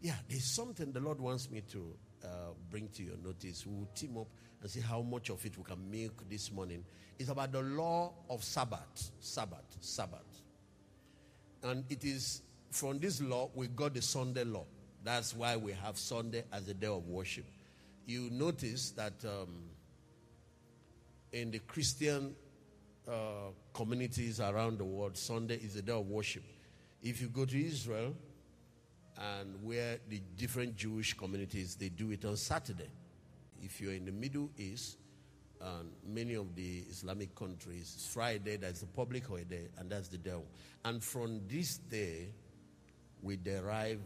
Yeah, there's something the Lord wants me to uh, bring to your notice. We'll team up and see how much of it we can make this morning. It's about the law of Sabbath. Sabbath. Sabbath. And it is from this law we got the Sunday law. That's why we have Sunday as a day of worship. You notice that um, in the Christian uh, communities around the world, Sunday is a day of worship. If you go to Israel and where the different Jewish communities, they do it on Saturday. If you're in the Middle East, and many of the Islamic countries, it's Friday, that's the public holiday, and that's the day. And from this day, we derive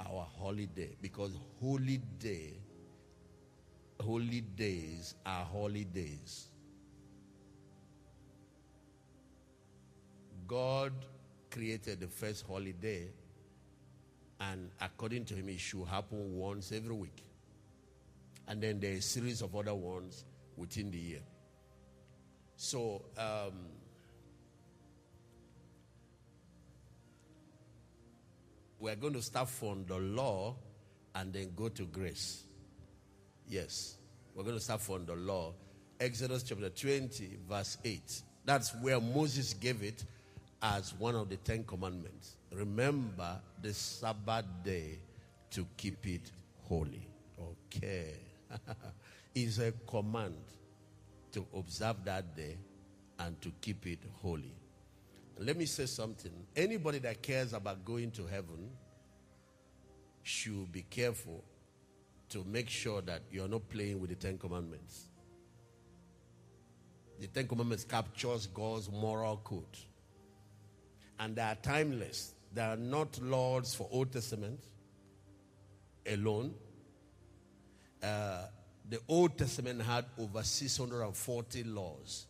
our holiday because holy day, holy days are holidays. God created the first holiday, and according to him, it should happen once every week. And then there are a series of other ones within the year. So, um, we're going to start from the law and then go to grace. Yes, we're going to start from the law. Exodus chapter 20, verse 8. That's where Moses gave it as one of the Ten Commandments. Remember the Sabbath day to keep it holy. Okay. is a command to observe that day and to keep it holy. Let me say something. Anybody that cares about going to heaven should be careful to make sure that you're not playing with the Ten Commandments. The Ten Commandments captures God's moral code. And they are timeless. They are not laws for Old Testament alone. Uh, the Old Testament had over 640 laws.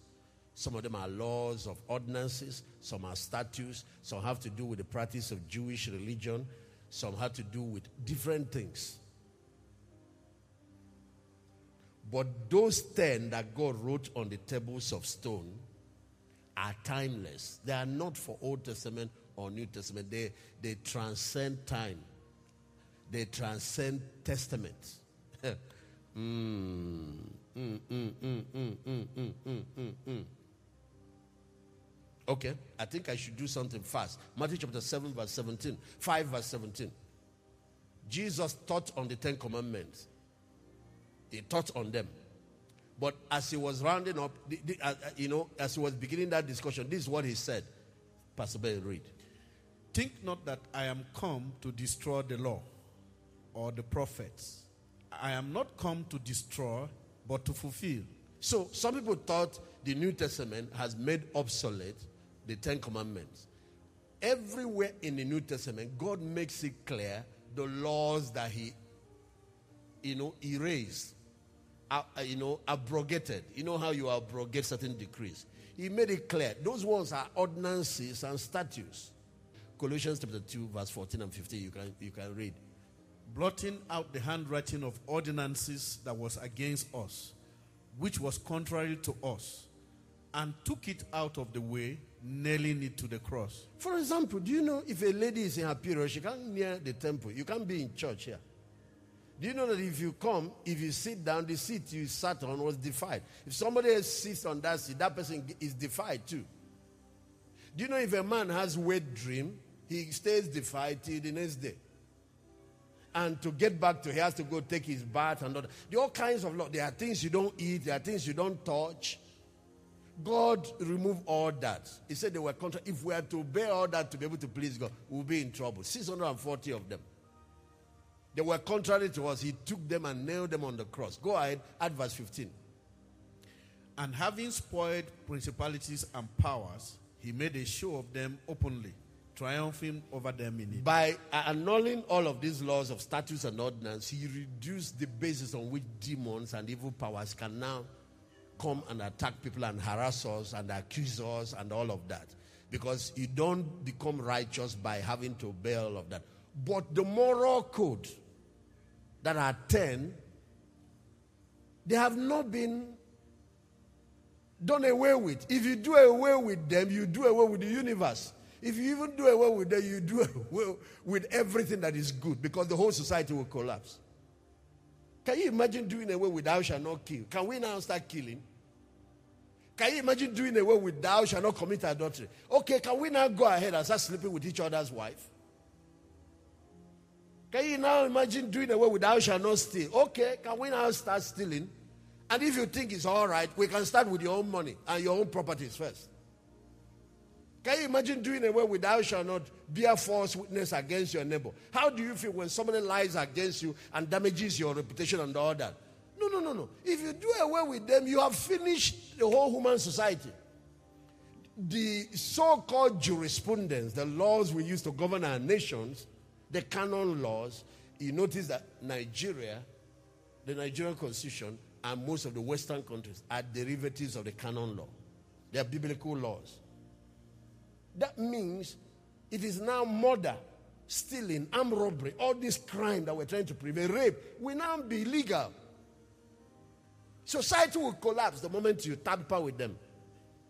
Some of them are laws of ordinances, some are statutes, some have to do with the practice of Jewish religion, some have to do with different things. But those 10 that God wrote on the tables of stone are timeless. They are not for Old Testament or New Testament. They, they transcend time, they transcend testament. Mm. Mm, mm, okay, I think I should do something fast. Matthew chapter 7, verse 17. 5, verse 17. Jesus taught on the Ten Commandments, he taught on them. But as he was rounding up, the, uh, you know, as he was beginning that discussion, this is what he said. Pastor Ben, read. Think not that I am come to destroy the law or the prophets. I am not come to destroy, but to fulfill. So some people thought the New Testament has made obsolete the Ten Commandments. Everywhere in the New Testament, God makes it clear the laws that He, you know, erased, uh, you know, abrogated. You know how you abrogate certain decrees. He made it clear. Those ones are ordinances and statutes. Colossians chapter 2, verse 14 and 15, you can, you can read blotting out the handwriting of ordinances that was against us, which was contrary to us, and took it out of the way, nailing it to the cross. For example, do you know if a lady is in her period, she can't near the temple, you can't be in church here. Do you know that if you come, if you sit down, the seat you sat on was defiled. If somebody else sits on that seat, that person is defiled too. Do you know if a man has wet dream, he stays defiled till the next day? and to get back to he has to go take his bath and all there are all kinds of law. There are things you don't eat, there are things you don't touch. God removed all that. He said they were contra- if we are to bear all that to be able to please God, we'll be in trouble. 640 of them. They were contrary to us. He took them and nailed them on the cross. Go ahead, at verse 15. And having spoiled principalities and powers, he made a show of them openly triumphing over them in it. By annulling all of these laws of statutes and ordinance, he reduced the basis on which demons and evil powers can now come and attack people and harass us and accuse us and all of that. Because you don't become righteous by having to obey all of that. But the moral code that are 10, they have not been done away with. If you do away with them, you do away with the universe. If you even do away with them, you do away with everything that is good because the whole society will collapse. Can you imagine doing away with thou shalt not kill? Can we now start killing? Can you imagine doing away with thou shalt not commit adultery? Okay, can we now go ahead and start sleeping with each other's wife? Can you now imagine doing away with thou shalt not steal? Okay, can we now start stealing? And if you think it's all right, we can start with your own money and your own properties first. Can you imagine doing away with thou shalt not bear false witness against your neighbor? How do you feel when somebody lies against you and damages your reputation and all that? No, no, no, no. If you do away with them, you have finished the whole human society. The so called jurisprudence, the laws we use to govern our nations, the canon laws, you notice that Nigeria, the Nigerian constitution, and most of the Western countries are derivatives of the canon law. They are biblical laws. That means it is now murder, stealing, armed robbery, all this crime that we're trying to prevent, rape, will now be legal. Society will collapse the moment you tamper with them.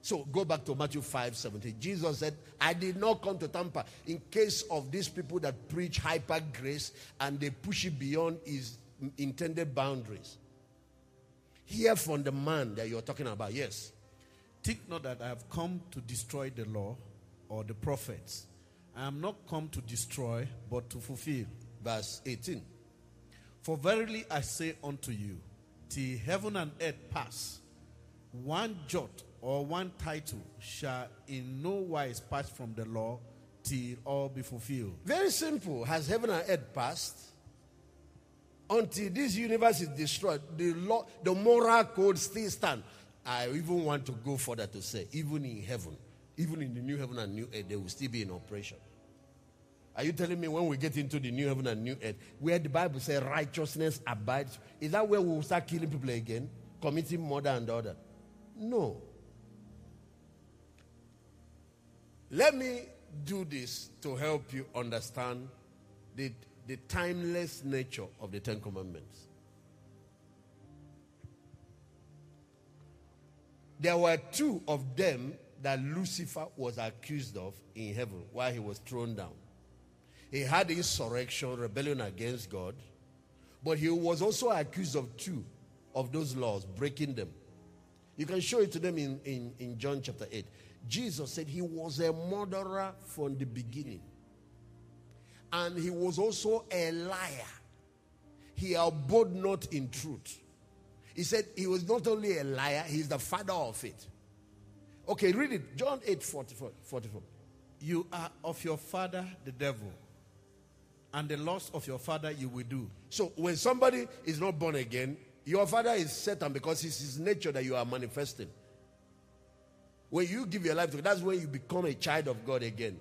So go back to Matthew 5 17. Jesus said, I did not come to tamper in case of these people that preach hyper grace and they push it beyond his intended boundaries. Hear from the man that you're talking about. Yes. Think not that I have come to destroy the law or the prophets. I am not come to destroy, but to fulfill. Verse 18. For verily I say unto you, till heaven and earth pass, one jot or one title shall in no wise pass from the law till all be fulfilled. Very simple. Has heaven and earth passed? Until this universe is destroyed, the law, the moral code still stand. I even want to go further to say, even in heaven, even in the new heaven and new earth, they will still be in operation. Are you telling me when we get into the new heaven and new earth, where the Bible says righteousness abides, is that where we will start killing people again, committing murder and other? No. Let me do this to help you understand the, the timeless nature of the Ten Commandments. There were two of them that Lucifer was accused of in heaven while he was thrown down. He had insurrection, rebellion against God, but he was also accused of two of those laws, breaking them. You can show it to them in, in, in John chapter 8. Jesus said he was a murderer from the beginning. And he was also a liar. He abode not in truth. He said he was not only a liar, he's the father of it. Okay, read it. John 8 44. 44. You are of your father, the devil, and the lust of your father you will do. So when somebody is not born again, your father is Satan because it's his nature that you are manifesting. When you give your life to God, that's when you become a child of God again.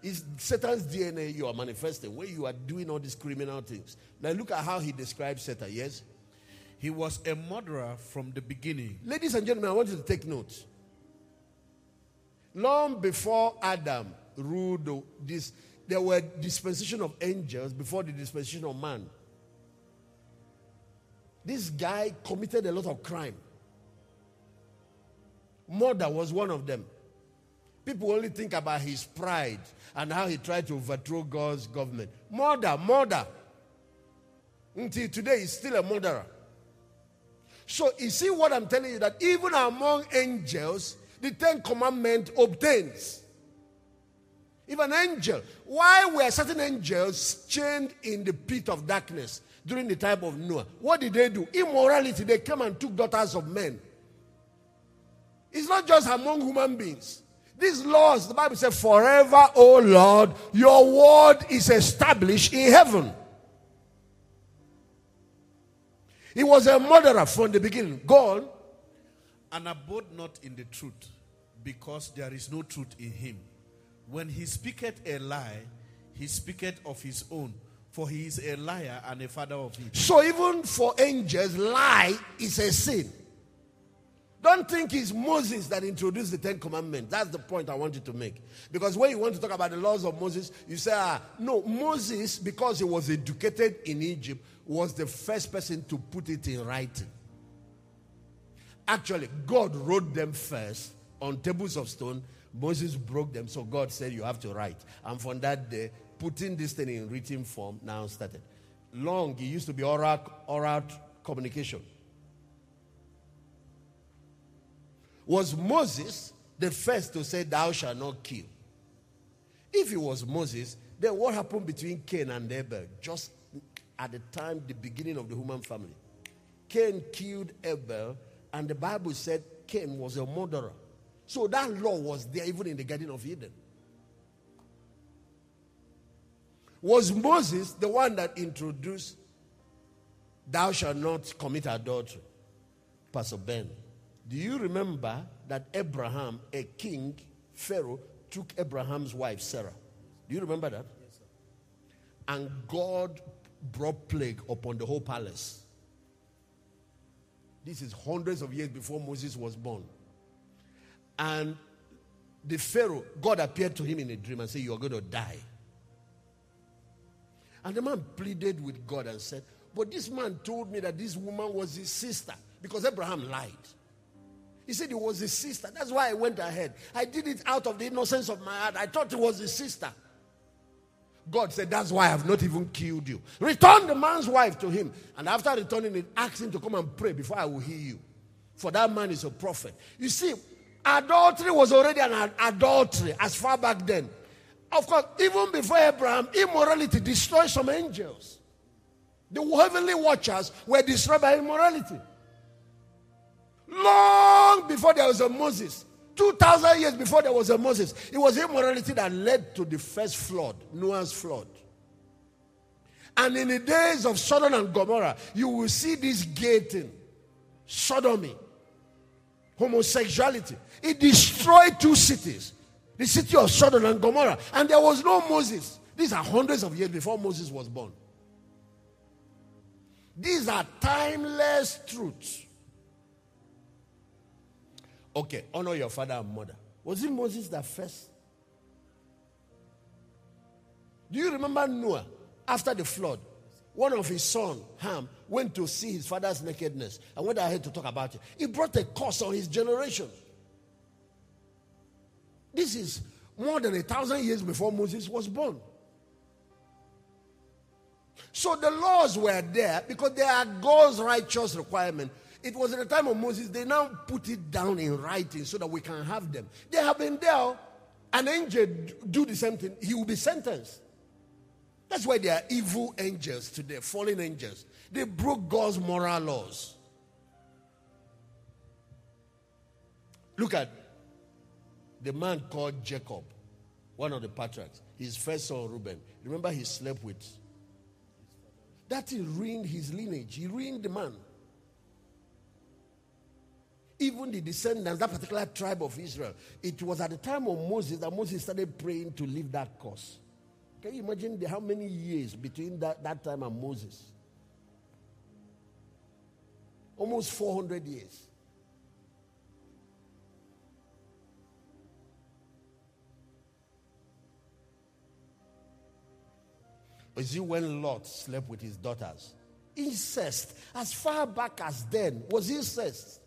It's Satan's DNA you are manifesting when you are doing all these criminal things. Now look at how he describes Satan, yes? He was a murderer from the beginning. Ladies and gentlemen, I want you to take note. Long before Adam ruled this, there were dispensation of angels before the dispensation of man. This guy committed a lot of crime. Murder was one of them. People only think about his pride and how he tried to overthrow God's government. Murder, murder. Until today, he's still a murderer. So, you see what I'm telling you that even among angels, the Ten Commandment obtains. If an angel, why were certain angels chained in the pit of darkness during the time of Noah? What did they do? Immorality. They came and took daughters of men. It's not just among human beings. These laws, the Bible says, forever, O Lord, your word is established in heaven. He was a murderer from the beginning. Go on. And abode not in the truth, because there is no truth in him. When he speaketh a lie, he speaketh of his own, for he is a liar and a father of it. So even for angels, lie is a sin. Don't think it's Moses that introduced the Ten Commandments. That's the point I want you to make. Because when you want to talk about the laws of Moses, you say, ah, no, Moses, because he was educated in Egypt, was the first person to put it in writing. Actually, God wrote them first on tables of stone, Moses broke them, so God said you have to write. And from that day, putting this thing in written form now started. Long, it used to be oral, oral communication. Was Moses the first to say, Thou shalt not kill? If it was Moses, then what happened between Cain and Abel just at the time, the beginning of the human family? Cain killed Abel, and the Bible said Cain was a murderer. So that law was there even in the Garden of Eden. Was Moses the one that introduced, Thou shalt not commit adultery? Pastor Ben, do you remember that Abraham, a king, Pharaoh, took Abraham's wife, Sarah? Do you remember that? Yes, sir. And God brought plague upon the whole palace. This is hundreds of years before Moses was born. And the Pharaoh, God appeared to him in a dream and said, You are going to die. And the man pleaded with God and said, But this man told me that this woman was his sister because Abraham lied. He said it was his sister. That's why I went ahead. I did it out of the innocence of my heart. I thought it was his sister. God said, That's why I have not even killed you. Return the man's wife to him. And after returning it, ask him to come and pray before I will heal you. For that man is a prophet. You see, adultery was already an adultery as far back then. Of course, even before Abraham, immorality destroyed some angels. The heavenly watchers were destroyed by immorality. Long before there was a Moses, 2,000 years before there was a Moses, it was immorality that led to the first flood, Noah's flood. And in the days of Sodom and Gomorrah, you will see this gating, sodomy, homosexuality. It destroyed two cities the city of Sodom and Gomorrah. And there was no Moses. These are hundreds of years before Moses was born. These are timeless truths. Okay, honor your father and mother. Was it Moses that first? Do you remember Noah after the flood? One of his sons, Ham, went to see his father's nakedness and went ahead to talk about it. He brought a curse on his generation. This is more than a thousand years before Moses was born. So the laws were there because they are God's righteous requirement it was at the time of Moses. They now put it down in writing so that we can have them. They have been there. An angel do the same thing. He will be sentenced. That's why they are evil angels today, fallen angels. They broke God's moral laws. Look at the man called Jacob, one of the patriarchs, his first son Reuben. Remember, he slept with. That he ruined his lineage. He ruined the man even the descendants, that particular tribe of Israel, it was at the time of Moses that Moses started praying to leave that course. Can you imagine the, how many years between that, that time and Moses? Almost 400 years. Is it when Lot slept with his daughters? Incest, as far back as then, was incest.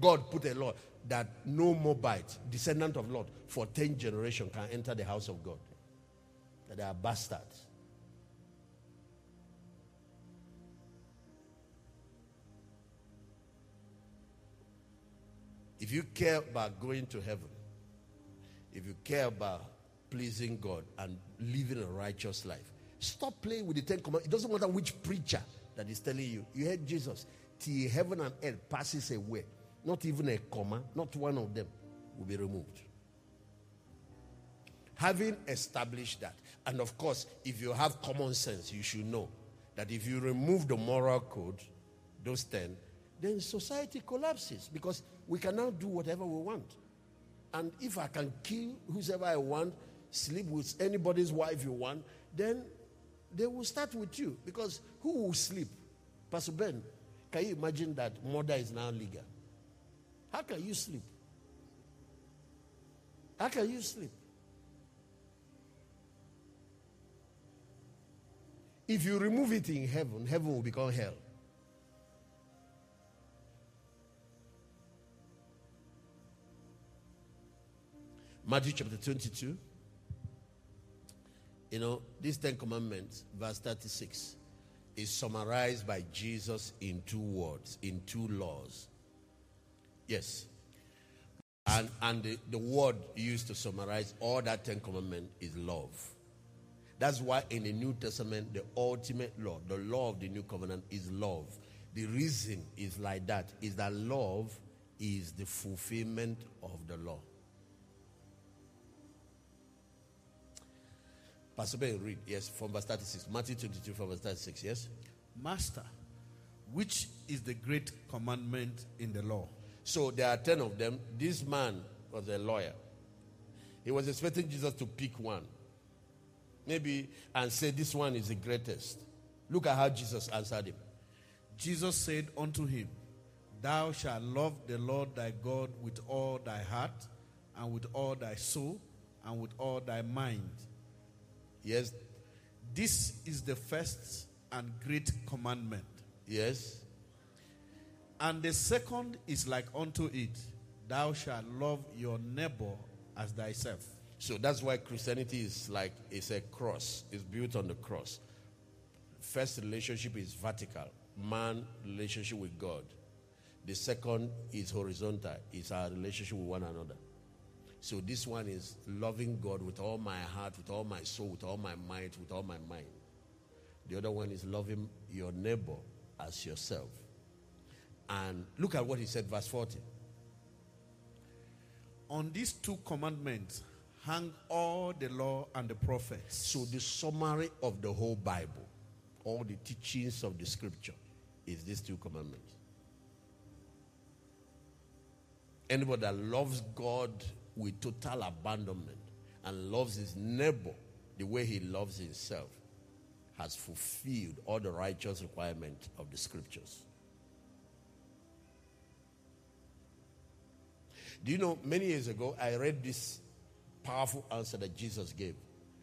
God put a law that no Moabite, descendant of Lot, for 10 generations can enter the house of God. That they are bastards. If you care about going to heaven, if you care about pleasing God and living a righteous life, stop playing with the Ten Commandments. It doesn't matter which preacher that is telling you. You heard Jesus. Till heaven and earth passes away, not even a comma, not one of them will be removed. Having established that, and of course, if you have common sense, you should know that if you remove the moral code, those 10, then society collapses because we can now do whatever we want. And if I can kill whoever I want, sleep with anybody's wife you want, then they will start with you because who will sleep? Pastor Ben, can you imagine that murder is now legal? How can you sleep? How can you sleep? If you remove it in heaven, heaven will become hell. Matthew chapter 22. You know, these Ten Commandments, verse 36, is summarized by Jesus in two words, in two laws Yes. And, and the, the word used to summarize all that Ten Commandments is love. That's why in the New Testament, the ultimate law, the law of the new covenant is love. The reason is like that is that love is the fulfillment of the law. Pastor Ben, read, yes, from verse 36. Matthew 22 from verse 36, yes? Master, which is the great commandment in the law? So there are 10 of them. This man was a lawyer. He was expecting Jesus to pick one. Maybe and say, This one is the greatest. Look at how Jesus answered him. Jesus said unto him, Thou shalt love the Lord thy God with all thy heart, and with all thy soul, and with all thy mind. Yes, This is the first and great commandment. yes. And the second is like unto it Thou shalt love your neighbor as thyself. So that's why Christianity is like it's a cross. It's built on the cross. First relationship is vertical, man relationship with God. The second is horizontal. It's our relationship with one another. So this one is loving God with all my heart, with all my soul, with all my mind, with all my mind. The other one is loving your neighbor as yourself. And look at what he said, verse 40. On these two commandments hang all the law and the prophets. So the summary of the whole Bible, all the teachings of the scripture, is these two commandments. Anybody that loves God with total abandonment and loves his neighbor the way he loves himself has fulfilled all the righteous requirements of the scriptures. Do you know, many years ago, I read this powerful answer that Jesus gave.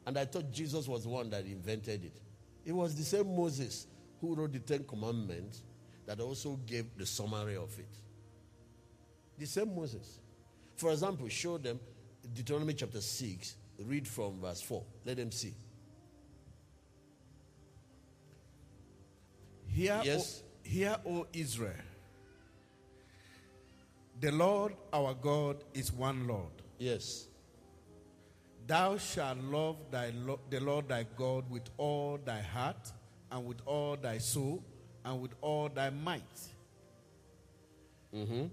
And I thought Jesus was the one that invented it. It was the same Moses who wrote the Ten Commandments that also gave the summary of it. The same Moses. For example, show them Deuteronomy chapter 6, read from verse 4. Let them see. Hear, Yes. o, hear, O Israel. The Lord our God is one Lord. Yes. Thou shalt love thy lo- the Lord thy God with all thy heart, and with all thy soul, and with all thy might. Mm-hmm.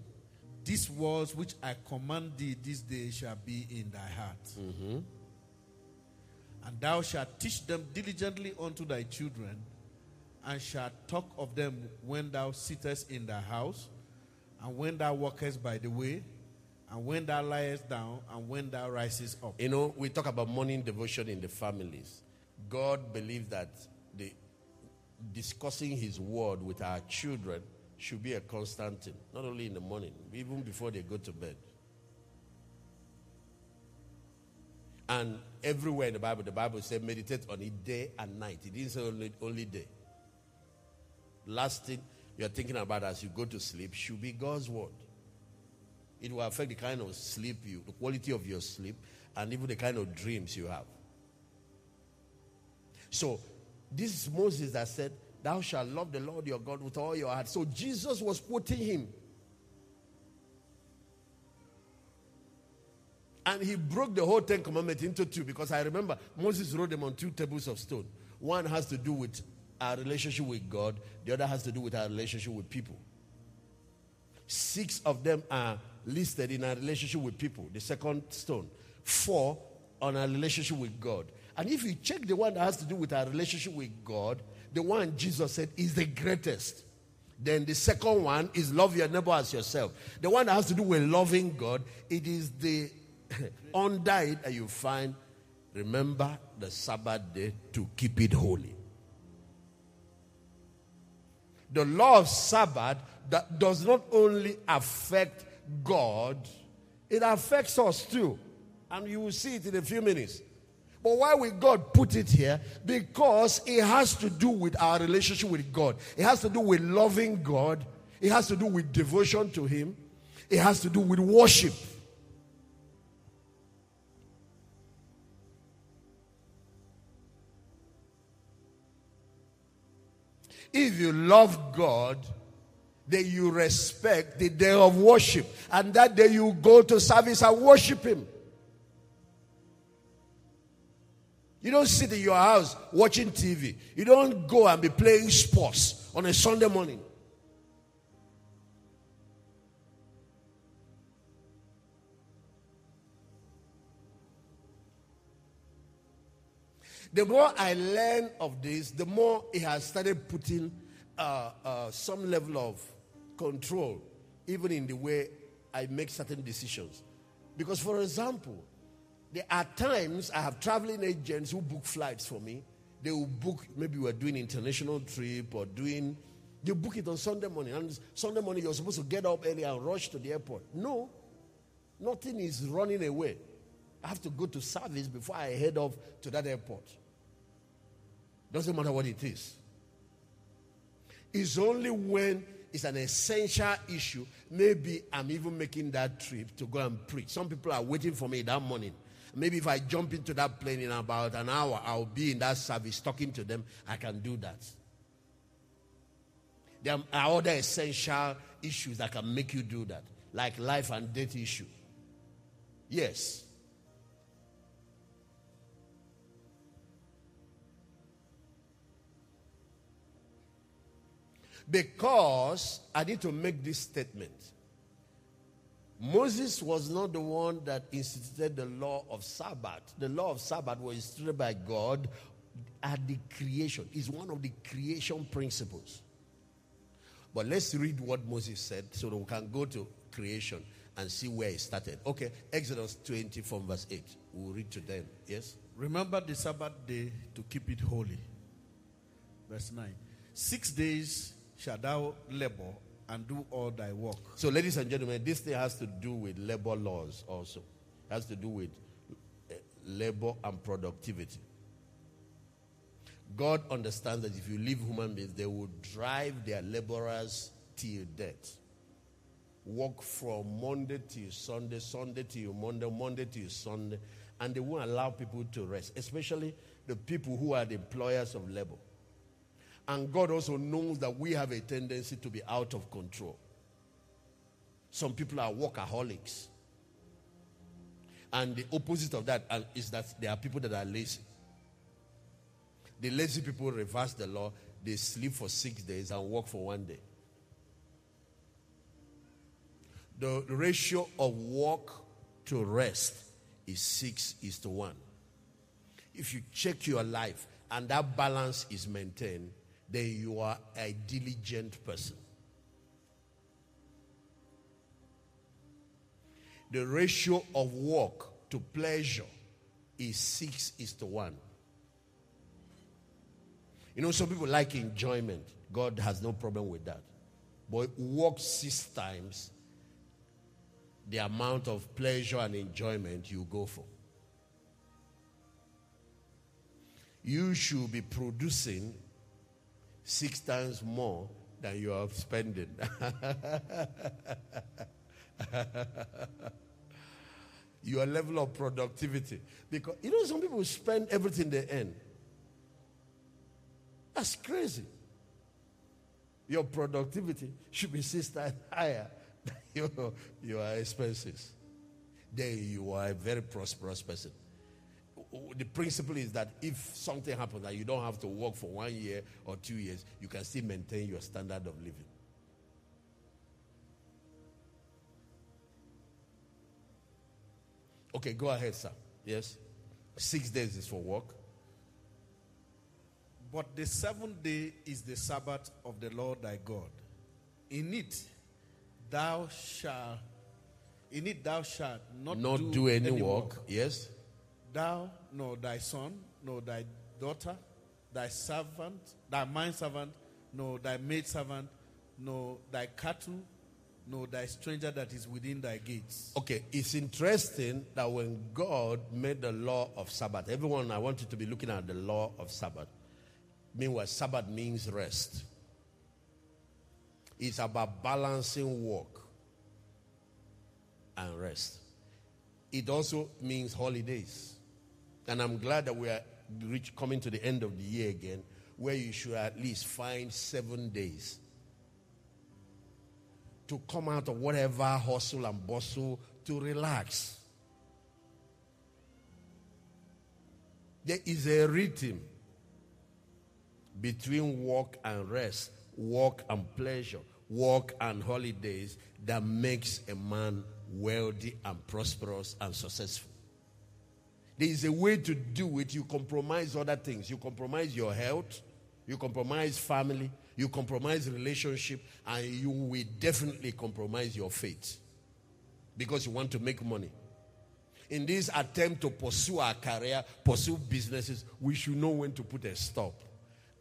These words which I command thee this day shall be in thy heart. Mm-hmm. And thou shalt teach them diligently unto thy children, and shalt talk of them when thou sittest in thy house, and when thou walkest by the way, and when thou liest down, and when thou risest up. You know, we talk about morning devotion in the families. God believes that the discussing His word with our children should be a constant thing, not only in the morning, even before they go to bed. And everywhere in the Bible, the Bible said meditate on it day and night. It didn't say only, only day. Last thing you're thinking about as you go to sleep should be God's word. It will affect the kind of sleep you, the quality of your sleep, and even the kind of dreams you have. So, this is Moses that said, Thou shalt love the Lord your God with all your heart. So, Jesus was quoting him. And he broke the whole Ten Commandments into two because I remember Moses wrote them on two tables of stone. One has to do with our relationship with God, the other has to do with our relationship with people. Six of them are listed in our relationship with people, the second stone. Four on our relationship with God. And if you check the one that has to do with our relationship with God, the one Jesus said is the greatest. Then the second one is love your neighbor as yourself. The one that has to do with loving God, it is the it that you find remember the Sabbath day to keep it holy. The law of Sabbath that does not only affect God, it affects us too. And you will see it in a few minutes. But why will God put it here? Because it has to do with our relationship with God. It has to do with loving God. It has to do with devotion to Him. It has to do with worship. If you love God, then you respect the day of worship. And that day you go to service and worship Him. You don't sit in your house watching TV. You don't go and be playing sports on a Sunday morning. The more I learn of this, the more it has started putting uh, uh, some level of control, even in the way I make certain decisions. Because, for example, there are times I have traveling agents who book flights for me. They will book, maybe we're doing international trip or doing, you book it on Sunday morning. And Sunday morning you're supposed to get up early and rush to the airport. No, nothing is running away. I have to go to service before I head off to that airport. Doesn't matter what it is. It's only when it's an essential issue. Maybe I'm even making that trip to go and preach. Some people are waiting for me that morning. Maybe if I jump into that plane in about an hour, I'll be in that service talking to them. I can do that. There are other essential issues that can make you do that, like life and death issue. Yes. Because I need to make this statement. Moses was not the one that instituted the law of Sabbath. The law of Sabbath was instituted by God at the creation. It's one of the creation principles. But let's read what Moses said so that we can go to creation and see where it started. Okay, Exodus 20 from verse 8. We'll read to them. Yes? Remember the Sabbath day to keep it holy. Verse 9. Six days shall thou labor and do all thy work. So, ladies and gentlemen, this thing has to do with labor laws also. It has to do with uh, labor and productivity. God understands that if you leave human beings, they will drive their laborers till death. Work from Monday till Sunday, Sunday till Monday, Monday till Sunday, and they won't allow people to rest, especially the people who are the employers of labor. And God also knows that we have a tendency to be out of control. Some people are workaholics. And the opposite of that uh, is that there are people that are lazy. The lazy people reverse the law. They sleep for six days and work for one day. The ratio of work to rest is six is to one. If you check your life and that balance is maintained, then you are a diligent person. The ratio of work to pleasure is six is to one. You know, some people like enjoyment. God has no problem with that. But work six times the amount of pleasure and enjoyment you go for. You should be producing six times more than you are spending. Your level of productivity. Because, you know, some people spend everything they earn. That's crazy. Your productivity should be six times higher than your, your expenses. Then you are a very prosperous person the principle is that if something happens that you don't have to work for one year or two years, you can still maintain your standard of living. Okay, go ahead, sir. Yes? Six days is for work. But the seventh day is the Sabbath of the Lord thy God. In it thou shalt in it thou shalt not, not do, do any, any work. work. Yes thou, nor thy son, nor thy daughter, thy servant, thy manservant, nor thy maidservant, nor thy cattle, nor thy stranger that is within thy gates. Okay, it's interesting that when God made the law of Sabbath, everyone, I want you to be looking at the law of Sabbath. Meanwhile, Sabbath means rest. It's about balancing work and rest. It also means holidays. And I'm glad that we are reach, coming to the end of the year again. where you should at least find seven days to come out of whatever hustle and bustle to relax. There is a rhythm between work and rest, work and pleasure, work and holidays that makes a man wealthy and prosperous and successful. There is a way to do it. You compromise other things. You compromise your health, you compromise family, you compromise relationship, and you will definitely compromise your faith because you want to make money. In this attempt to pursue our career, pursue businesses, we should know when to put a stop.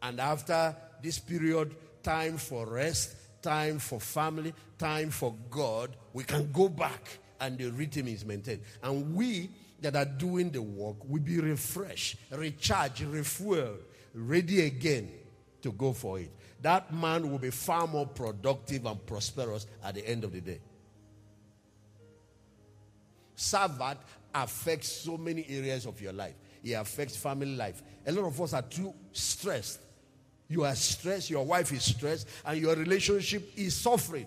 And after this period, time for rest, time for family, time for God, we can go back and the rhythm is maintained. And we that are doing the work will be refreshed, recharged, refueled, ready again to go for it. That man will be far more productive and prosperous at the end of the day. Sabbath affects so many areas of your life. It affects family life. A lot of us are too stressed. You are stressed, your wife is stressed, and your relationship is suffering.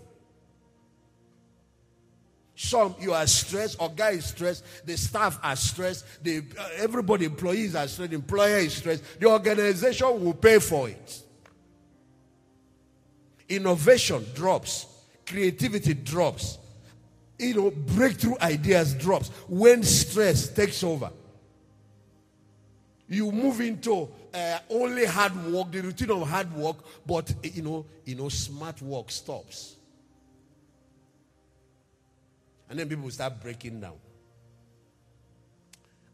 Some you are stressed, or guy is stressed, the staff are stressed, the, uh, everybody, employees are stressed, employer is stressed. The organization will pay for it. Innovation drops, creativity drops, you know, breakthrough ideas drops when stress takes over. You move into uh, only hard work, the routine of hard work, but you know, you know, smart work stops. And then people will start breaking down.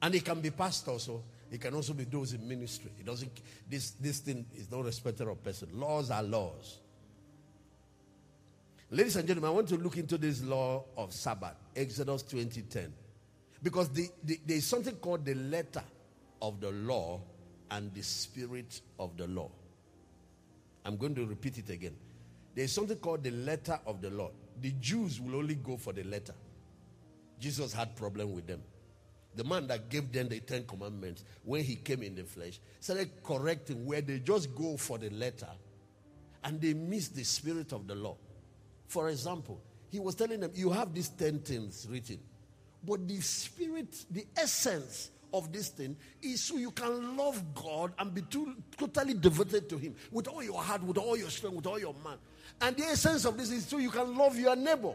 And it can be pastors, so it can also be those in ministry. It doesn't this this thing is no respecter of person. Laws are laws. Ladies and gentlemen, I want to look into this law of Sabbath, Exodus 20:10. Because the, the, there is something called the letter of the law and the spirit of the law. I'm going to repeat it again. There is something called the letter of the law. The Jews will only go for the letter. Jesus had problem with them. The man that gave them the Ten Commandments, when he came in the flesh, started correcting where they just go for the letter and they miss the spirit of the law. For example, he was telling them, You have these 10 things written, but the spirit, the essence of this thing is so you can love God and be too, totally devoted to Him with all your heart, with all your strength, with all your mind. And the essence of this is so you can love your neighbor.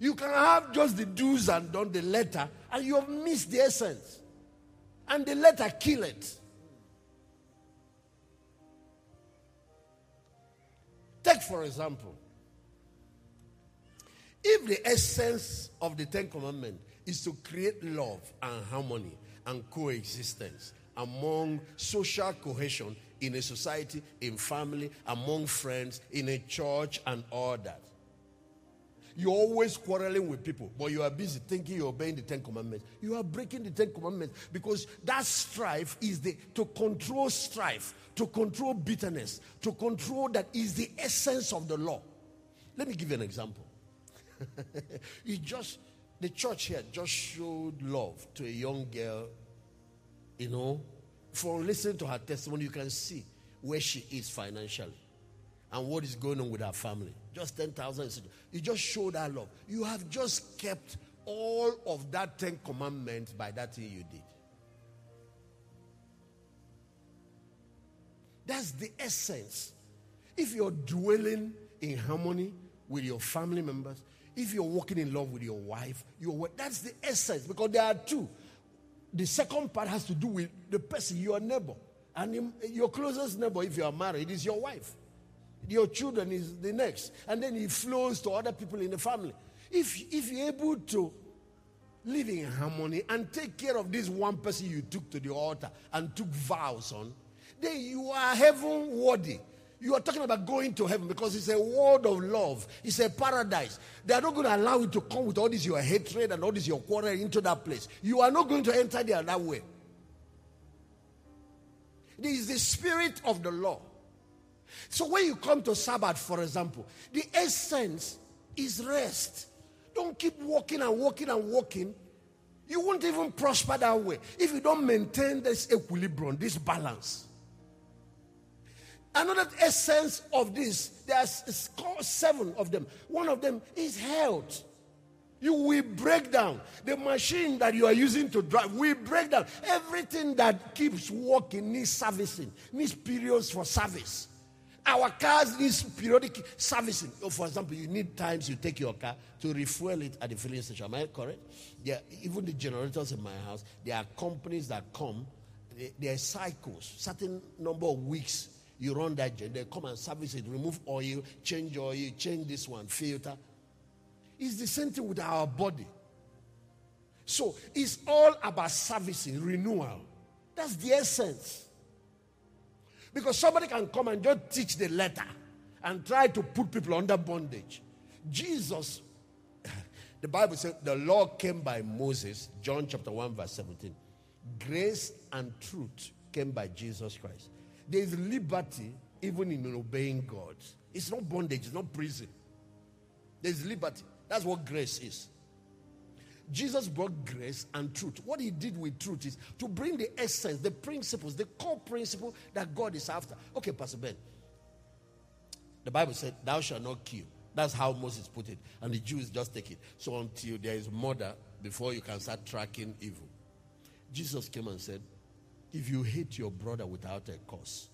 You can have just the do's and don't the letter, and you have missed the essence. And the letter kill it. Take, for example, if the essence of the Ten Commandments is to create love and harmony and coexistence among social cohesion in a society, in family, among friends, in a church, and all that. You're always quarreling with people, but you are busy thinking you're obeying the Ten Commandments. You are breaking the Ten Commandments because that strife is the to control strife, to control bitterness, to control that is the essence of the law. Let me give you an example. you just the church here just showed love to a young girl, you know. From listening to her testimony, you can see where she is financially and what is going on with her family. Just 10,000. You just showed that love. You have just kept all of that 10 commandments by that thing you did. That's the essence. If you're dwelling in harmony with your family members, if you're walking in love with your wife, your that's the essence because there are two. The second part has to do with the person, your neighbor. And your closest neighbor, if you are married, is your wife. Your children is the next. And then it flows to other people in the family. If, if you're able to live in harmony and take care of this one person you took to the altar and took vows on, then you are heaven worthy. You are talking about going to heaven because it's a world of love. It's a paradise. They are not going to allow you to come with all this your hatred and all this your quarrel into that place. You are not going to enter there that way. This is the spirit of the law. So when you come to Sabbath, for example, the essence is rest. Don't keep walking and walking and walking. You won't even prosper that way if you don't maintain this equilibrium, this balance. Another essence of this, there's seven of them. One of them is health. You will break down. The machine that you are using to drive will break down. Everything that keeps working needs servicing, needs periods for service. Our cars need periodic servicing. For example, you need times you take your car to refuel it at the filling station. Am I correct? Yeah, even the generators in my house, there are companies that come, there are cycles, certain number of weeks you run that gen, they come and service it, remove oil, change oil, change this one, filter. It's the same thing with our body. So it's all about servicing, renewal. That's the essence. Because somebody can come and just teach the letter and try to put people under bondage. Jesus, the Bible said the law came by Moses, John chapter 1, verse 17. Grace and truth came by Jesus Christ. There is liberty even in obeying God. It's not bondage, it's not prison. There's liberty. That's what grace is. Jesus brought grace and truth. What he did with truth is to bring the essence, the principles, the core principle that God is after. Okay, Pastor Ben. The Bible said, Thou shalt not kill. That's how Moses put it. And the Jews just take it. So until there is murder, before you can start tracking evil. Jesus came and said, If you hate your brother without a cause,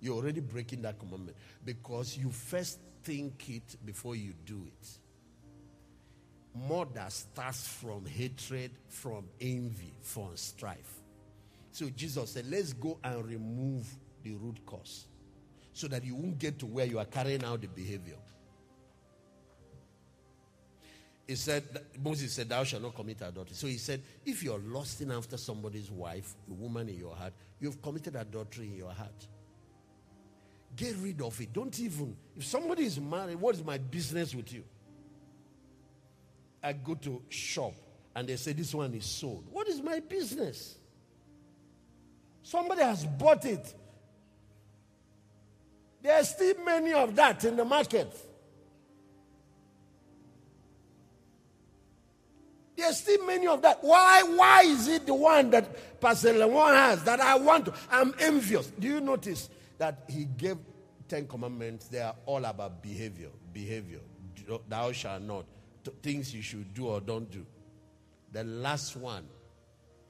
you're already breaking that commandment because you first think it before you do it murder starts from hatred, from envy, from strife. So Jesus said, let's go and remove the root cause so that you won't get to where you are carrying out the behavior. He said, Moses said, Thou shalt not commit adultery. So he said, If you're lusting after somebody's wife, a woman in your heart, you've committed adultery in your heart. Get rid of it. Don't even, if somebody is married, what is my business with you? I go to shop and they say this one is sold. What is my business? Somebody has bought it. There are still many of that in the market. There's still many of that. Why? Why is it the one that Pastor Lemon has that I want to? I'm envious. Do you notice that he gave Ten Commandments? They are all about behavior. Behavior. Thou shalt not things you should do or don't do. The last one,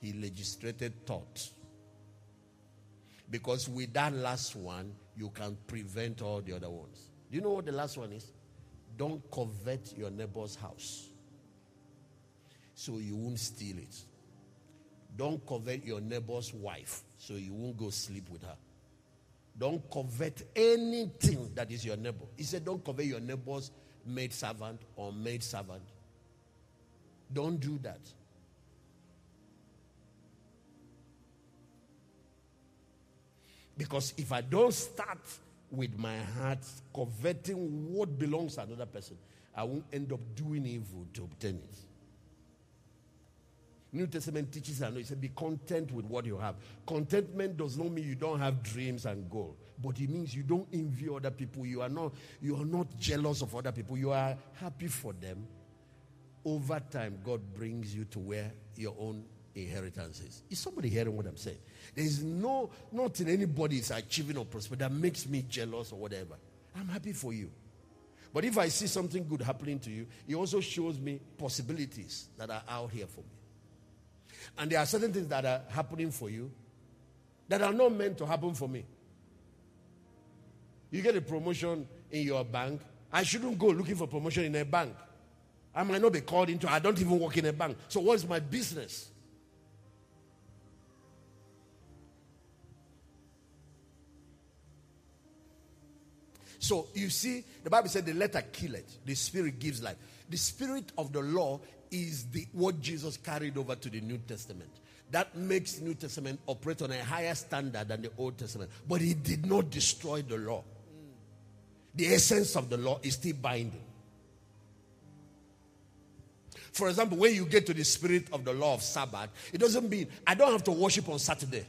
he legislated thought. Because with that last one, you can prevent all the other ones. Do you know what the last one is? Don't covet your neighbor's house so you won't steal it. Don't covet your neighbor's wife so you won't go sleep with her. Don't covet anything that is your neighbor. He said, Don't covet your neighbor's maid servant or maid servant. Don't do that. Because if I don't start with my heart coveting what belongs to another person, I won't end up doing evil to obtain it. New Testament teaches and it says, be content with what you have. Contentment does not mean you don't have dreams and goals, but it means you don't envy other people. You are not, you are not jealous of other people. You are happy for them. Over time, God brings you to where your own inheritance is. Is somebody hearing what I'm saying? There is no nothing anybody is achieving or prospering that makes me jealous or whatever. I'm happy for you. But if I see something good happening to you, it also shows me possibilities that are out here for me. And there are certain things that are happening for you that are not meant to happen for me. You get a promotion in your bank. I shouldn't go looking for promotion in a bank. I might not be called into, I don't even work in a bank. So what is my business? So you see, the Bible said the letter killeth, the spirit gives life. The spirit of the law is the, what Jesus carried over to the New Testament. That makes New Testament operate on a higher standard than the Old Testament. But he did not destroy the law. The essence of the law is still binding. For example, when you get to the spirit of the law of Sabbath, it doesn't mean I don't have to worship on Saturday.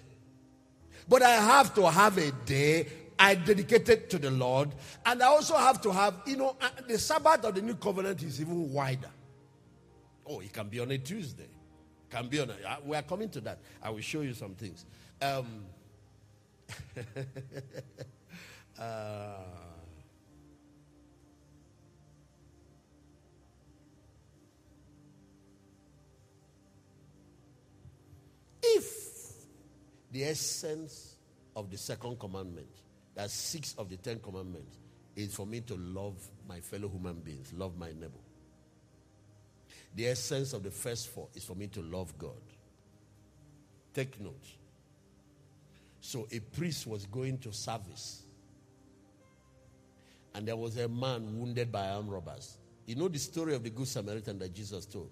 But I have to have a day I dedicated to the Lord. And I also have to have, you know, uh, the Sabbath of the new covenant is even wider Oh, it can be on a Tuesday. Can be on a, uh, we are coming to that. I will show you some things. Um, uh, the essence of the second commandment, that's six of the ten commandments, is for me to love my fellow human beings, love my neighbor. The essence of the first four is for me to love God. Take note. So a priest was going to service, and there was a man wounded by armed robbers. You know the story of the Good Samaritan that Jesus told?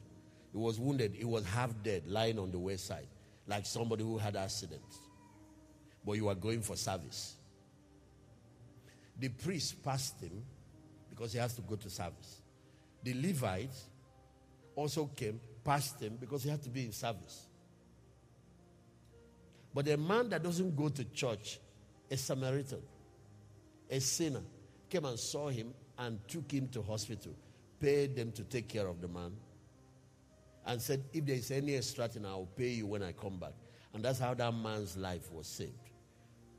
He was wounded, he was half dead, lying on the wayside, like somebody who had accident. But you are going for service. The priest passed him because he has to go to service. The Levites also came, passed him because he had to be in service. But a man that doesn't go to church, a Samaritan, a sinner, came and saw him and took him to hospital, paid them to take care of the man, and said, If there is any extra thing, I'll pay you when I come back. And that's how that man's life was saved.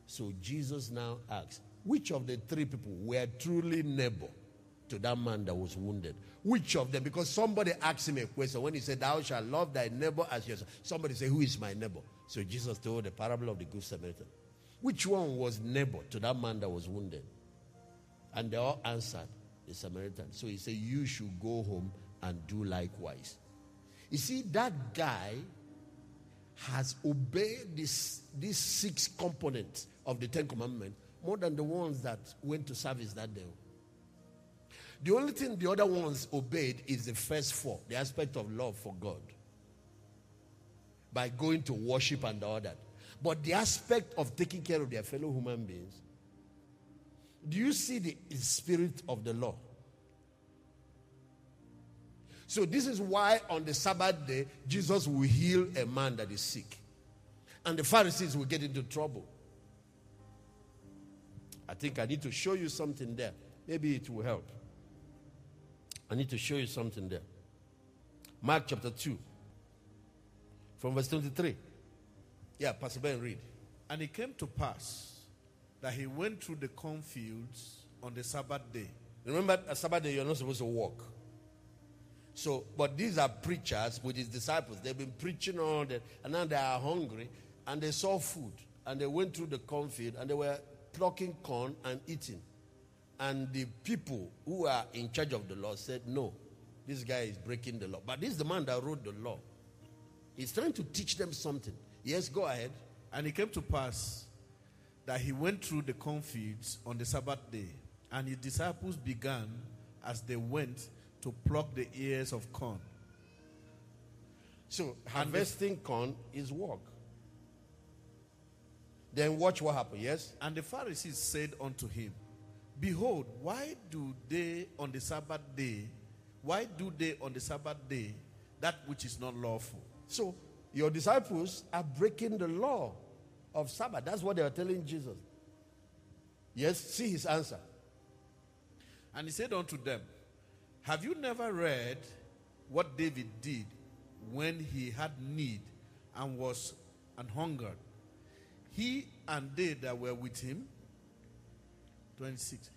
So Jesus now asks, which of the three people were truly neighbor to that man that was wounded? Which of them? Because somebody asked him a question when he said, Thou shalt love thy neighbor as yourself. Somebody said, Who is my neighbor? So Jesus told the parable of the Good Samaritan. Which one was neighbor to that man that was wounded? And they all answered, The Samaritan. So he said, You should go home and do likewise. You see, that guy has obeyed this, these six components of the Ten Commandments more than the ones that went to service that day. The only thing the other ones obeyed is the first four, the aspect of love for God. By going to worship and all that. But the aspect of taking care of their fellow human beings, do you see the spirit of the law? So, this is why on the Sabbath day, Jesus will heal a man that is sick. And the Pharisees will get into trouble. I think I need to show you something there. Maybe it will help. I need to show you something there. Mark chapter 2, from verse 23. Yeah, Pastor Ben, read. And it came to pass that he went through the cornfields on the Sabbath day. Remember, a Sabbath day, you're not supposed to walk. So, but these are preachers with his disciples. They've been preaching all that, and now they are hungry, and they saw food, and they went through the cornfield, and they were plucking corn and eating. And the people who are in charge of the law said, No, this guy is breaking the law. But this is the man that wrote the law. He's trying to teach them something. Yes, go ahead. And it came to pass that he went through the cornfields on the Sabbath day, and his disciples began as they went to pluck the ears of corn. So, harvesting corn is work. Then watch what happened, yes? And the Pharisees said unto him, Behold, why do they on the Sabbath day, why do they on the Sabbath day that which is not lawful? So your disciples are breaking the law of Sabbath. That's what they are telling Jesus. Yes, see his answer. And he said unto them, Have you never read what David did when he had need and was an hungered? he and they that were with him. 26.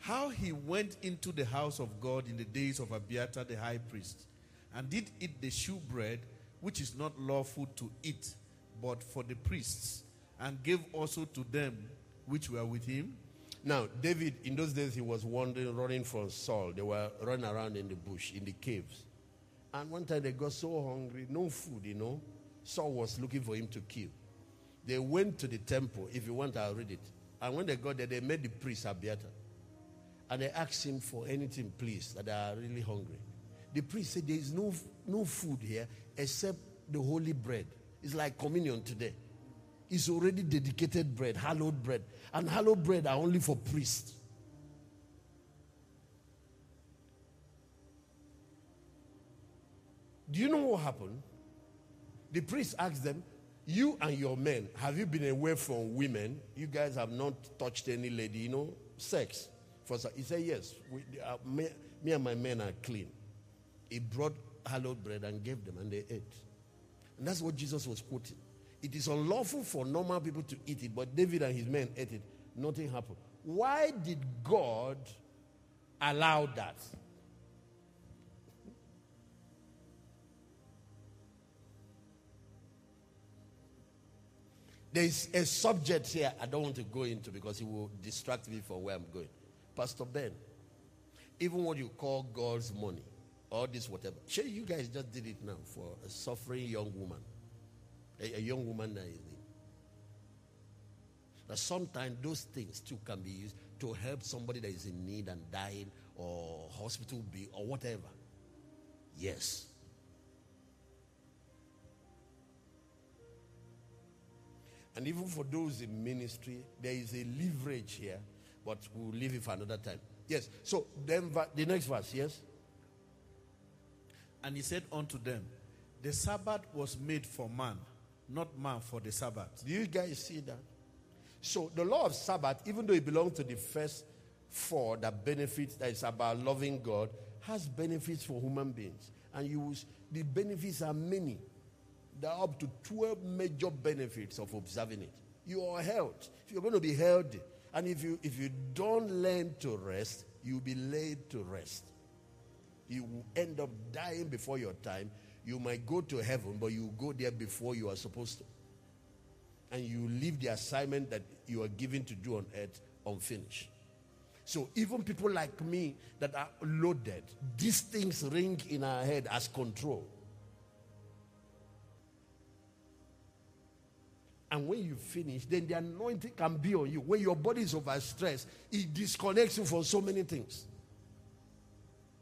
How he went into the house of God in the days of Abiathar the high priest, and did eat the shewbread, which is not lawful to eat, but for the priests, and gave also to them which were with him. Now, David, in those days, he was wandering, running from Saul. They were running around in the bush, in the caves. And one time they got so hungry, no food, you know. Saul was looking for him to kill. They went to the temple. If you want, I'll read it. And when they got there, they met the priest Abiathar. And they asked him for anything, please, that they are really hungry. The priest said, There is no, no food here except the holy bread. It's like communion today. It's already dedicated bread, hallowed bread. And hallowed bread are only for priests. Do you know what happened? The priest asked them, you and your men, have you been away from women? You guys have not touched any lady, you know, sex. For, he said, Yes, we, uh, me, me, and my men are clean. He brought hallowed bread and gave them, and they ate. And that's what Jesus was quoting. It is unlawful for normal people to eat it, but David and his men ate it. Nothing happened. Why did God allow that? There is a subject here I don't want to go into because it will distract me from where I'm going. Pastor Ben, even what you call God's money, all this whatever. Sure, you guys just did it now for a suffering young woman, a, a young woman that is in. Now, sometimes those things too can be used to help somebody that is in need and dying or hospital bill or whatever. Yes. And even for those in ministry, there is a leverage here, but we'll leave it for another time. Yes. So then the next verse, yes. And he said unto them, The Sabbath was made for man, not man for the Sabbath. Do you guys see that? So the law of Sabbath, even though it belongs to the first four that benefits, that is about loving God, has benefits for human beings. And you the benefits are many. There are up to 12 major benefits of observing it. Your health. If you're going to be healthy, and if you if you don't learn to rest, you'll be laid to rest. You will end up dying before your time. You might go to heaven, but you go there before you are supposed to. And you leave the assignment that you are given to do on earth unfinished. So even people like me that are loaded, these things ring in our head as control. And when you finish, then the anointing can be on you. When your body is overstressed, it disconnects you from so many things.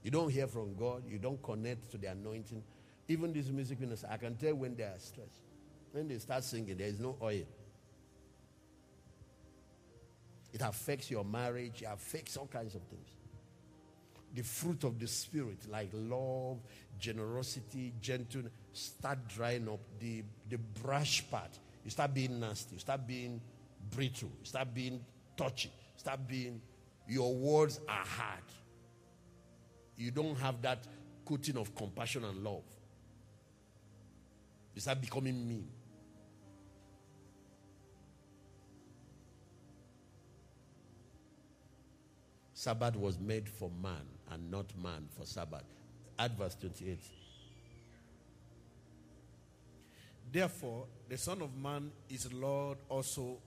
You don't hear from God, you don't connect to the anointing. Even these music ministers, I can tell when they are stressed. When they start singing, there is no oil. It affects your marriage, it affects all kinds of things. The fruit of the Spirit, like love, generosity, gentleness, start drying up. The, the brush part, you start being nasty, you start being brittle, you start being touchy, you start being, your words are hard. You don't have that coating of compassion and love. You start becoming mean. Sabbath was made for man and not man for Sabbath. Add verse 28. Therefore, the Son of Man is Lord also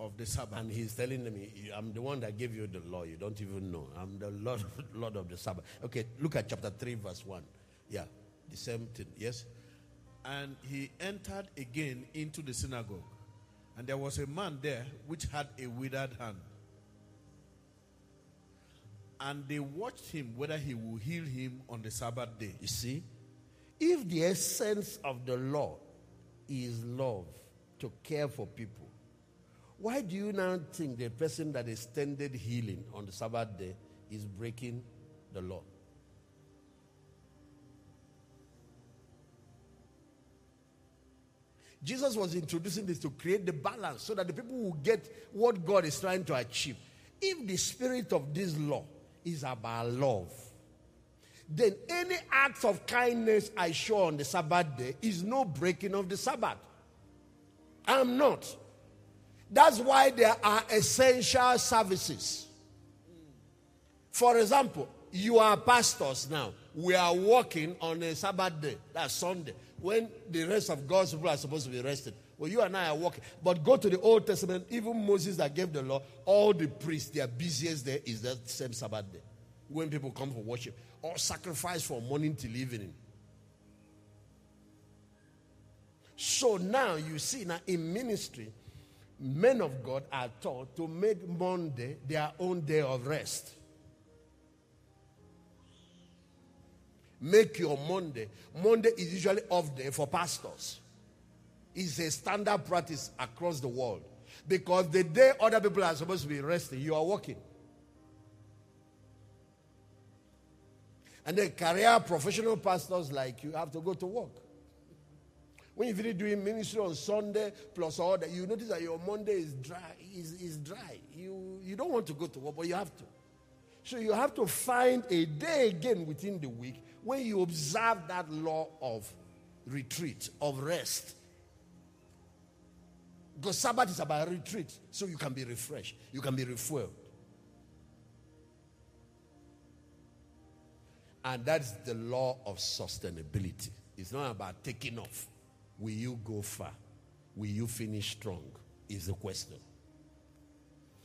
of the Sabbath. And he's telling me, I'm the one that gave you the law. You don't even know. I'm the Lord, Lord of the Sabbath. Okay, look at chapter 3, verse 1. Yeah, the same thing. Yes? And he entered again into the synagogue. And there was a man there which had a withered hand. And they watched him whether he would heal him on the Sabbath day. You see, if the essence of the law is love, to care for people, why do you now think the person that extended healing on the Sabbath day is breaking the law? Jesus was introducing this to create the balance so that the people will get what God is trying to achieve. If the spirit of this law is about love, then any act of kindness I show on the Sabbath day is no breaking of the Sabbath. I'm not. That's why there are essential services. For example, you are pastors now. We are working on a Sabbath day, that's Sunday, when the rest of God's people are supposed to be rested. Well, you and I are working. But go to the Old Testament, even Moses that gave the law, all the priests, their busiest day is that same Sabbath day. When people come for worship, or sacrifice from morning till evening. So now you see, now in ministry, men of God are taught to make Monday their own day of rest. Make your Monday. Monday is usually off day for pastors. It's a standard practice across the world. Because the day other people are supposed to be resting, you are working. And then career professional pastors like you have to go to work. When you finish doing ministry on Sunday plus all that, you notice that your Monday is dry. Is, is dry. You, you don't want to go to work, but you have to. So you have to find a day again within the week when you observe that law of retreat, of rest, because Sabbath is about retreat, so you can be refreshed, you can be refueled. And that's the law of sustainability. It's not about taking off. Will you go far? Will you finish strong? Is the question.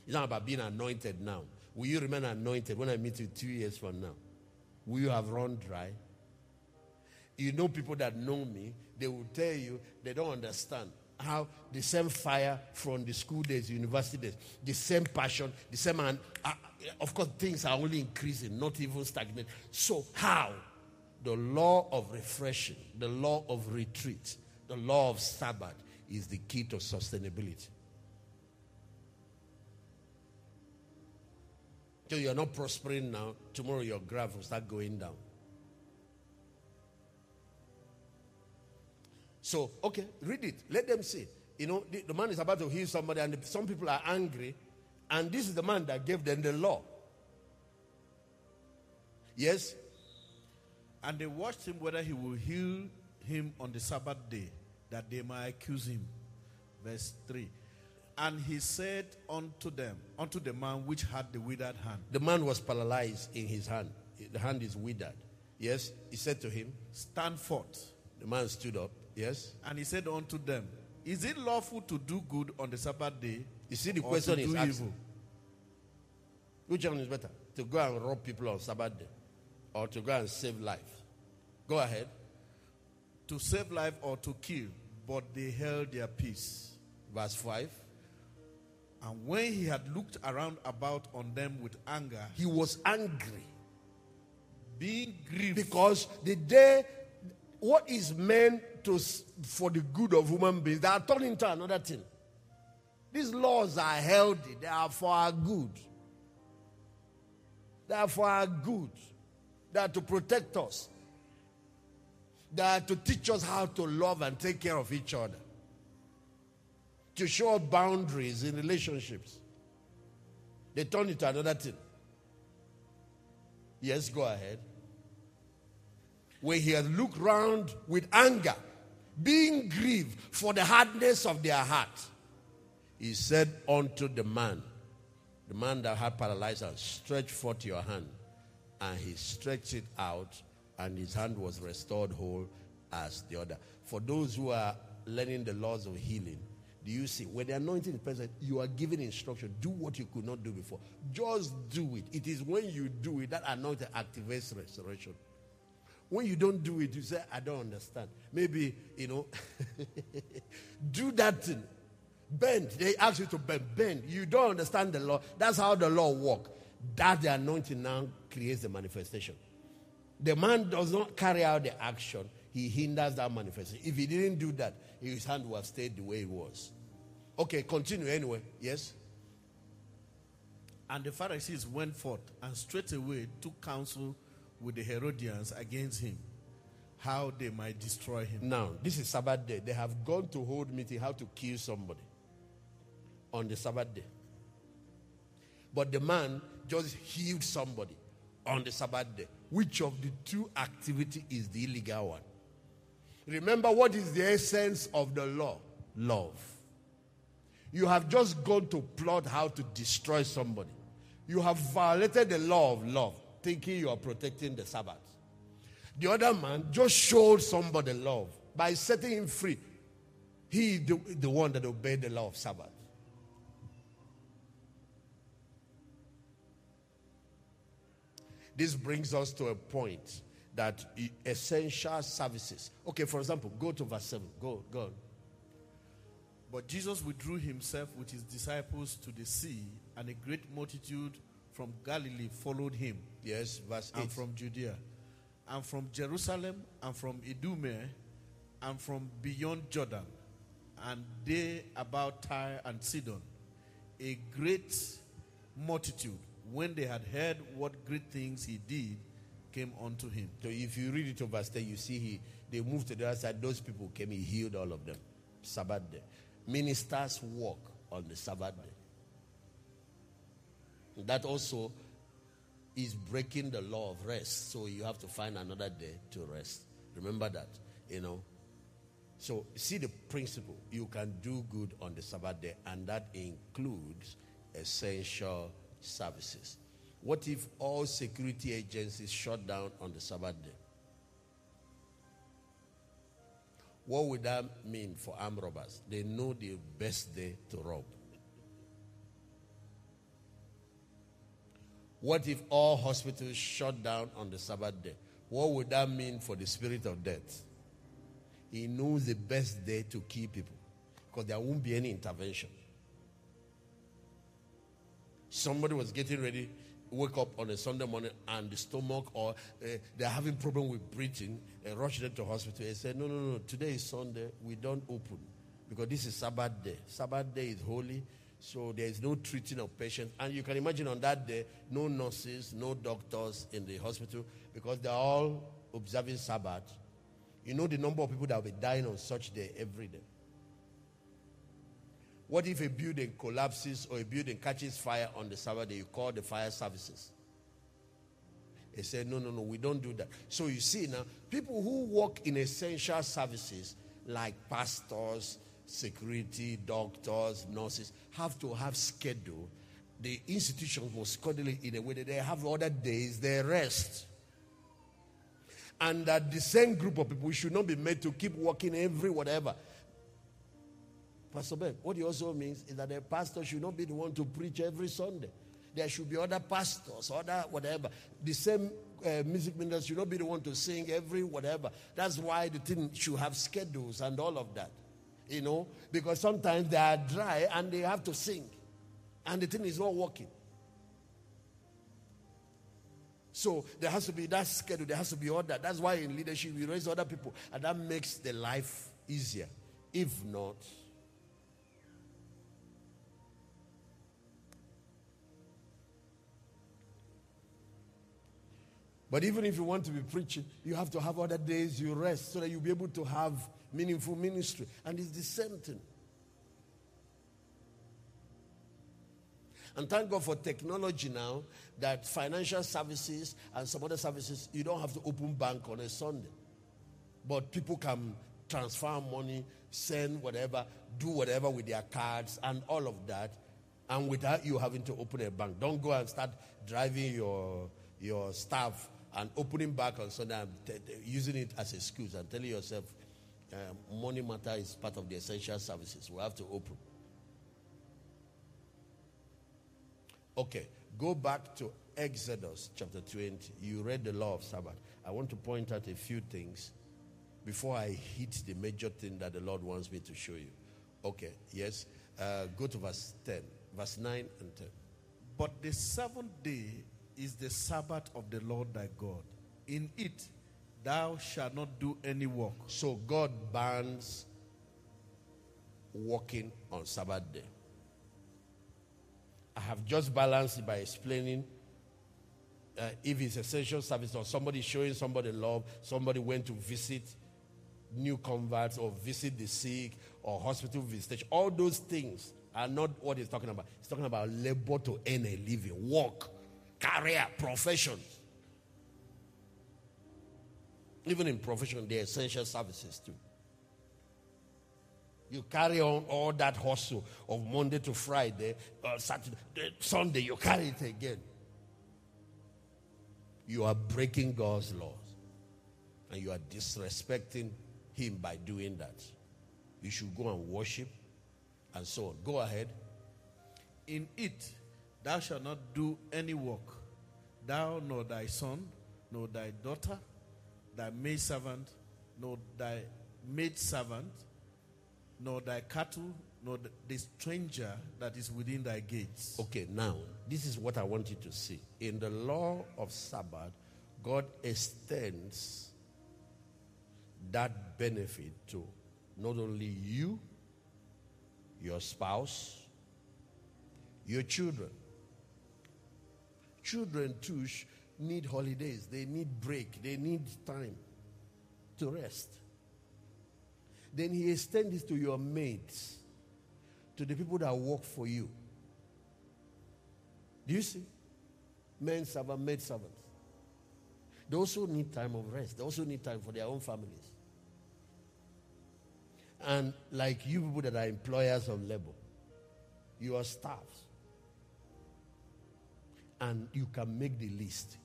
It's not about being anointed now. Will you remain anointed when I meet you two years from now? Will you have run dry? You know people that know me, they will tell you they don't understand how the same fire from the school days, university days, the same passion, the same, and uh, of course, things are only increasing, not even stagnant. So, how? The law of refreshing, the law of retreat, the law of Sabbath is the key to sustainability. So you're not prospering now, tomorrow your graph will start going down. So, okay, read it. Let them see. You know, the, the man is about to heal somebody, and the, some people are angry, and this is the man that gave them the law. Yes? And they watched him whether he will heal him on the Sabbath day, that they might accuse him. Verse 3. And he said unto them, unto the man which had the withered hand. The man was paralyzed in his hand. The hand is withered. Yes? He said to him, Stand forth. The man stood up. Yes? And he said unto them, Is it lawful to do good on the Sabbath day? You see, the question is evil? Which one is better? To go and rob people on Sabbath day or to go and save life? Go ahead. To save life or to kill. But they held their peace. Verse 5. And when he had looked around about on them with anger, He was angry being grieved because the day, what is meant to for the good of human beings, they are turned into another thing. These laws are healthy, they are for our good. They are for our good. They are to protect us. They are to teach us how to love and take care of each other. To show boundaries in relationships. They turn it to another thing. Yes, go ahead. When he had looked round with anger, being grieved for the hardness of their heart, he said unto the man, the man that had paralyzed stretch forth your hand. And he stretched it out, and his hand was restored whole as the other. For those who are learning the laws of healing, do you see? When the anointing is present, you are given instruction. Do what you could not do before. Just do it. It is when you do it that anointing activates restoration. When you don't do it, you say, I don't understand. Maybe, you know, do that thing. Bend. They ask you to bend. Bend. You don't understand the law. That's how the law works. That the anointing now creates the manifestation. The man does not carry out the action, he hinders that manifestation. If he didn't do that, his hand would have stayed the way it was. Okay, continue anyway. Yes? And the Pharisees went forth and straightway took counsel with the Herodians against him, how they might destroy him. Now, this is Sabbath day. They have gone to hold meeting how to kill somebody on the Sabbath day. But the man just healed somebody on the Sabbath day. Which of the two activity is the illegal one? Remember what is the essence of the law? Love. You have just gone to plot how to destroy somebody. You have violated the law of love, thinking you are protecting the Sabbath. The other man just showed somebody love by setting him free. He the, the one that obeyed the law of Sabbath. This brings us to a point that essential services. Okay, for example, go to verse 7. Go, go. But Jesus withdrew himself with his disciples to the sea, and a great multitude from Galilee followed him, Yes, verse 8. and from Judea, and from Jerusalem, and from Idumea, and from beyond Jordan, and they about Tyre and Sidon. A great multitude, when they had heard what great things he did, came unto him. So if you read it verse 10, you see he they moved to the other side. Those people came, he healed all of them. Sabbath day. Ministers walk on the Sabbath day. That also is breaking the law of rest. So you have to find another day to rest. Remember that, you know. So see the principle. You can do good on the Sabbath day, and that includes essential services. What if all security agencies shut down on the Sabbath day? What would that mean for armed robbers? They know the best day to rob. What if all hospitals shut down on the Sabbath day? What would that mean for the spirit of death? He knows the best day to kill people because there won't be any intervention. Somebody was getting ready, wake up on a Sunday morning, and the stomach or uh, they're having problem with breathing, and rush them to hospital. They say, "No, no, no. Today is Sunday. We don't open because this is Sabbath day. Sabbath day is holy." So there is no treating of patients. And you can imagine on that day, no nurses, no doctors in the hospital because they're all observing Sabbath. You know the number of people that will be dying on such day every day. What if a building collapses or a building catches fire on the Sabbath day? You call the fire services. They said, no, no, no, we don't do that. So you see now, people who work in essential services like pastors, security, doctors, nurses have to have schedule. The institutions must schedule in a way that they have other days they rest. And that the same group of people should not be made to keep working every whatever. Pastor Ben, what he also means is that the pastor should not be the one to preach every Sunday. There should be other pastors, other whatever. The same uh, music ministers should not be the one to sing every whatever. That's why the thing should have schedules and all of that you know, because sometimes they are dry and they have to sing, and the thing is not working. So there has to be that schedule, there has to be order. That's why in leadership we raise other people, and that makes the life easier. If not, But even if you want to be preaching, you have to have other days you rest so that you'll be able to have meaningful ministry. And it's the same thing. And thank God for technology now that financial services and some other services, you don't have to open bank on a Sunday. But people can transfer money, send whatever, do whatever with their cards and all of that. And without you having to open a bank. Don't go and start driving your, your staff and opening back on Sunday and t- t- using it as excuse and telling yourself, um, money matter is part of the essential services. We have to open. Okay, go back to Exodus chapter 20. You read the law of Sabbath. I want to point out a few things before I hit the major thing that the Lord wants me to show you. Okay, yes. Uh, go to verse 10, verse 9 and 10. But the seventh day is the Sabbath of the Lord thy God. In it Thou shalt not do any work. So God bans working on Sabbath day. I have just balanced it by explaining uh, if it's essential service or somebody showing somebody love, somebody went to visit new converts or visit the sick or hospital visitation. All those things are not what he's talking about. He's talking about labor to earn a living, work, career, profession. Even in profession, are essential services too. You carry on all that hustle of Monday to Friday, uh, Saturday, Sunday, you carry it again. You are breaking God's laws. And you are disrespecting Him by doing that. You should go and worship and so on. Go ahead. In it thou shalt not do any work, thou nor thy son, nor thy daughter, thy maid servant, nor thy maid servant, nor thy cattle, nor the stranger that is within thy gates. Okay, now, this is what I want you to see. In the law of Sabbath, God extends that benefit to not only you, your spouse, your children. Children too need holidays, they need break, they need time to rest. Then he extends this to your mates, to the people that work for you. Do you see? men servants, maid servants. They also need time of rest. They also need time for their own families. And like you people that are employers of labor, you are staffs. And you can make the list.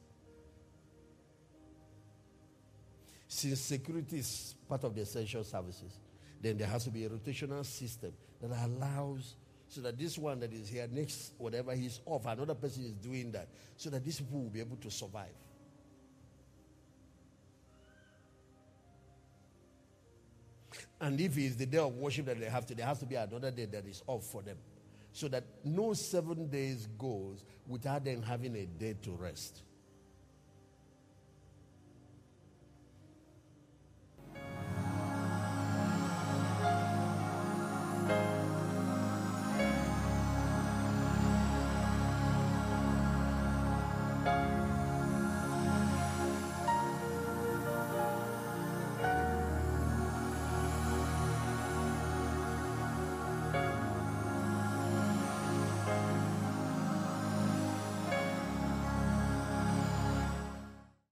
Since security is part of the essential services, then there has to be a rotational system that allows so that this one that is here next whatever he's off another person is doing that so that these people will be able to survive and if it's the day of worship that they have to there has to be another day that is off for them so that no seven days goes without them having a day to rest.